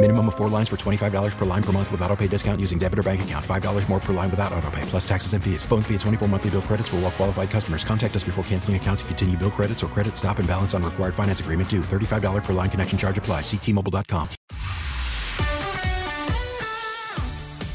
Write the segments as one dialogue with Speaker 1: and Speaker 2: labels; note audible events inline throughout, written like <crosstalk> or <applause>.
Speaker 1: Minimum of four lines for $25 per line per month with auto pay discount using debit or bank account. $5 more per line without auto pay, plus taxes and fees. Phone fee at 24 monthly bill credits for all qualified customers. Contact us before canceling account to continue bill credits or credit stop and balance on required finance agreement due. $35 per line connection charge apply. Ctmobile.com.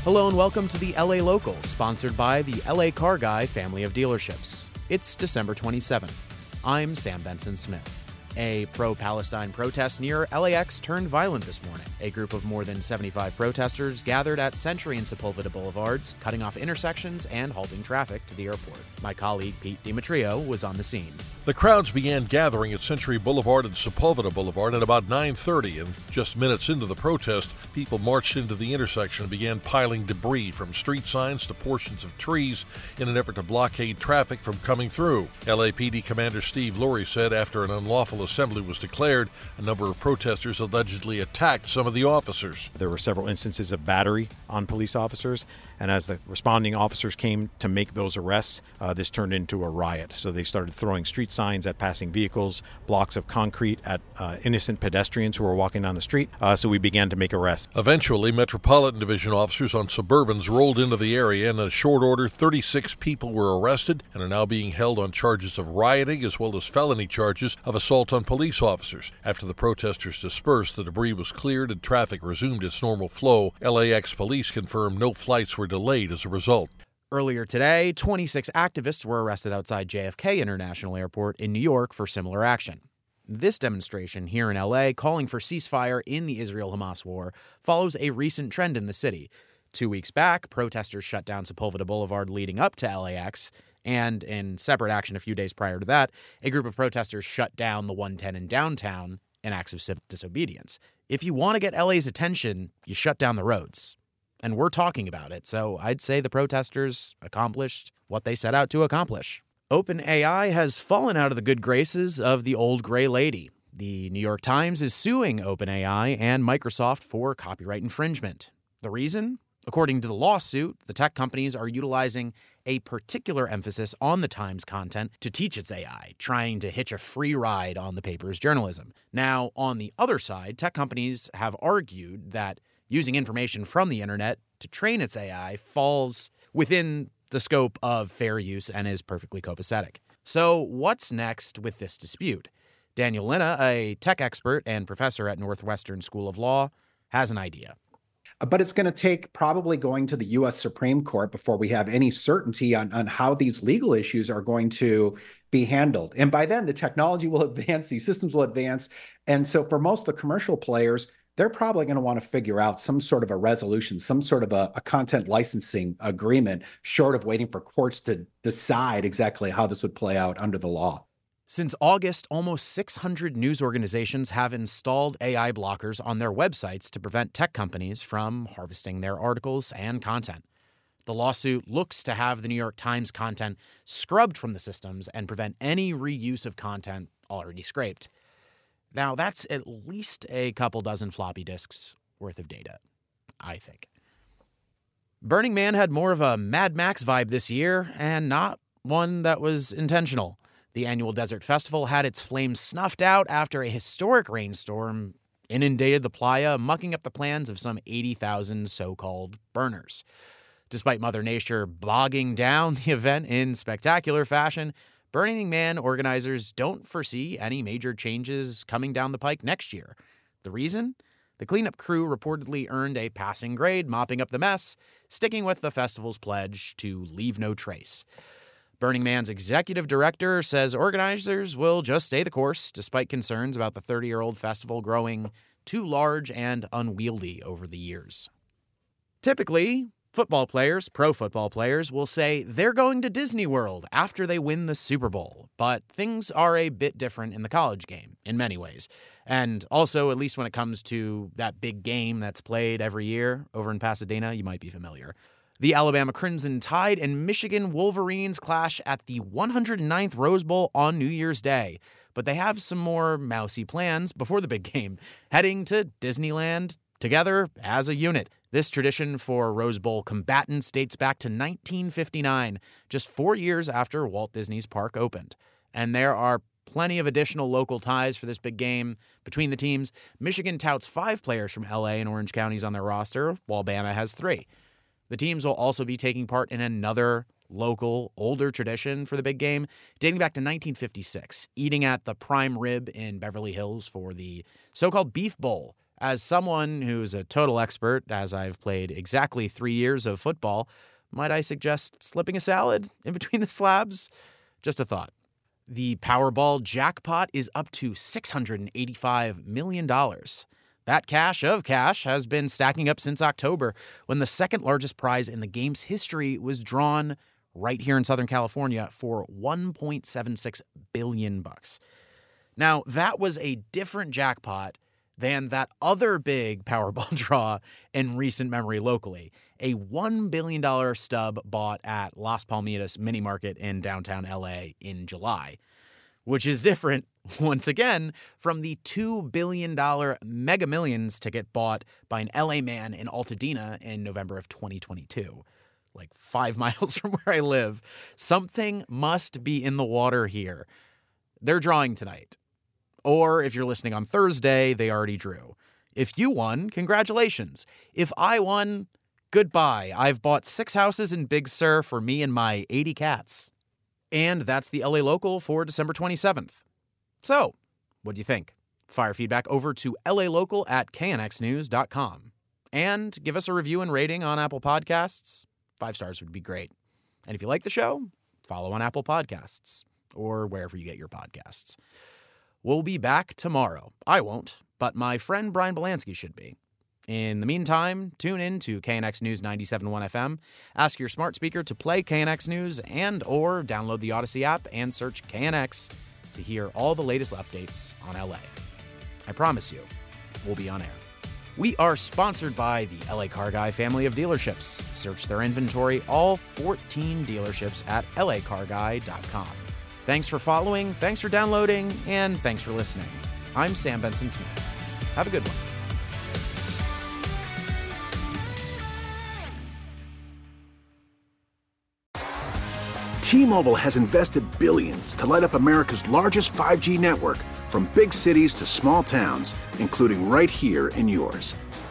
Speaker 2: Hello and welcome to the LA Local, sponsored by the LA Car Guy family of dealerships. It's December 27th. I'm Sam Benson Smith. A pro Palestine protest near LAX turned violent this morning. A group of more than 75 protesters gathered at Century and Sepulveda Boulevards, cutting off intersections and halting traffic to the airport. My colleague Pete Demetriou was on the scene.
Speaker 3: The crowds began gathering at Century Boulevard and Sepulveda Boulevard at about 9:30, and just minutes into the protest, people marched into the intersection and began piling debris from street signs to portions of trees in an effort to blockade traffic from coming through. LAPD Commander Steve Lurie said after an unlawful assembly was declared, a number of protesters allegedly attacked some of the officers.
Speaker 4: There were several instances of battery on police officers, and as the responding officers came to make those arrests, uh, this turned into a riot. So they started throwing street signs at passing vehicles, blocks of concrete at uh, innocent pedestrians who were walking down the street. Uh, so we began to make arrests.
Speaker 3: Eventually, Metropolitan Division officers on Suburbans rolled into the area, and in a short order, 36 people were arrested and are now being held on charges of rioting as well as felony charges of assault on police officers. After the protesters dispersed, the debris was cleared and traffic resumed its normal flow. LAX police confirmed no flights were delayed as a result.
Speaker 2: Earlier today, 26 activists were arrested outside JFK International Airport in New York for similar action. This demonstration here in LA, calling for ceasefire in the Israel Hamas war, follows a recent trend in the city. Two weeks back, protesters shut down Sepulveda Boulevard leading up to LAX, and in separate action a few days prior to that, a group of protesters shut down the 110 in downtown in acts of civic disobedience. If you want to get LA's attention, you shut down the roads and we're talking about it. So I'd say the protesters accomplished what they set out to accomplish. OpenAI has fallen out of the good graces of the old gray lady. The New York Times is suing OpenAI and Microsoft for copyright infringement. The reason? According to the lawsuit, the tech companies are utilizing a particular emphasis on the Times content to teach its AI, trying to hitch a free ride on the paper's journalism. Now, on the other side, tech companies have argued that using information from the internet to train its AI falls within the scope of fair use and is perfectly copacetic. So, what's next with this dispute? Daniel Linna, a tech expert and professor at Northwestern School of Law, has an idea.
Speaker 5: Uh, but it's going to take probably going to the US Supreme Court before we have any certainty on, on how these legal issues are going to be handled. And by then, the technology will <laughs> advance, these systems will advance. And so, for most of the commercial players, they're probably going to want to figure out some sort of a resolution, some sort of a, a, content licensing agreement, short of waiting for courts to decide exactly how this would play out under the law.
Speaker 2: Since August, almost 600 news organizations have installed AI blockers on their websites to prevent tech companies from harvesting their articles and content. The lawsuit looks to have the New York Times content scrubbed from the systems and prevent any reuse of content already scraped. Now, that's at least a couple dozen floppy disks worth of data, I think. Burning Man had more of a Mad Max vibe this year, and not one that was intentional. The annual Desert Festival had its flames snuffed out after a historic rainstorm inundated the playa, mucking up the plans of some 80,000 so called burners. Despite Mother Nature bogging down <laughs> the event in spectacular fashion, Burning Man organizers don't foresee any major changes coming down the pike next year. The reason? The cleanup crew reportedly earned a passing grade mopping up the mess, sticking with the festival's pledge to leave no trace. Burning Man's executive director says organizers will just stay the course despite concerns about the 30 year old festival growing too large and unwieldy over the years. Typically, football players, pro football players, will say they're going to Disney World after they win the Super Bowl, but things are a bit different in the college game in many ways. And also, at least when it comes to that big game that's played every year over in Pasadena, you might be familiar. The Alabama Crimson Tide and Michigan Wolverines clash at the 109th Rose Bowl on New Year's Day, but they have some more mousy plans before the big <laughs> game, heading to Disneyland together as a unit. This tradition for Rose Bowl combatants dates back to 1959, just four years after Walt Disney's park opened. And there are plenty of additional local ties for this big game between the teams. Michigan touts five players from LA and Orange counties on their roster, while Bama has three. The teams will also be taking part in another local, older tradition for the big game, dating back to 1956, eating at the Prime Rib in Beverly Hills for the so called Beef Bowl. As someone who's a total expert, as I've played exactly three years of football, might I suggest slipping a salad <laughs> in between the slabs? Just a thought. The Powerball jackpot is up to $685 million. That cash of cash has been stacking up since October, when the second largest prize in the game's history was drawn right here in Southern California for 1.76 billion bucks. Now, that was a different jackpot than that other big <laughs> Powerball draw in recent memory locally. A $1 billion stub bought at Las Palmitas Mini Market in downtown LA in July, which is different, <laughs> once again, from the $2 billion Mega Millions ticket bought by an LA man in Altadena in November of 2022. Like five <laughs> miles from where I live. Something must be in the water here. They're drawing tonight. Or if you're listening on Thursday, they already drew. If you won, congratulations. If I won, goodbye. I've bought six houses in Big Sur for me and my 80 cats. And that's the LA Local for December 27th. So, what do you think? Fire feedback over to lalocal at knxnews.com. And give us a review and rating on Apple Podcasts. Five stars would be great. And if you like the show, follow on Apple Podcasts or wherever you get your podcasts. We'll be back tomorrow. I won't, but my friend Brian Belansky should be. In the meantime, tune in to KNX News 97.1 FM. Ask your smart speaker to play KNX News and or download the Odyssey app and search KNX to hear all the latest updates on LA. I promise you, we'll be on air. We are sponsored by the LA Car Guy family of dealerships. Search their inventory, all 14 dealerships at lacarguy.com. Thanks for following, thanks for downloading, and thanks for listening. I'm Sam Benson Smith. Have a good one.
Speaker 6: T-Mobile has invested billions to light up America's largest 5G network from big cities to small towns, including right here in yours.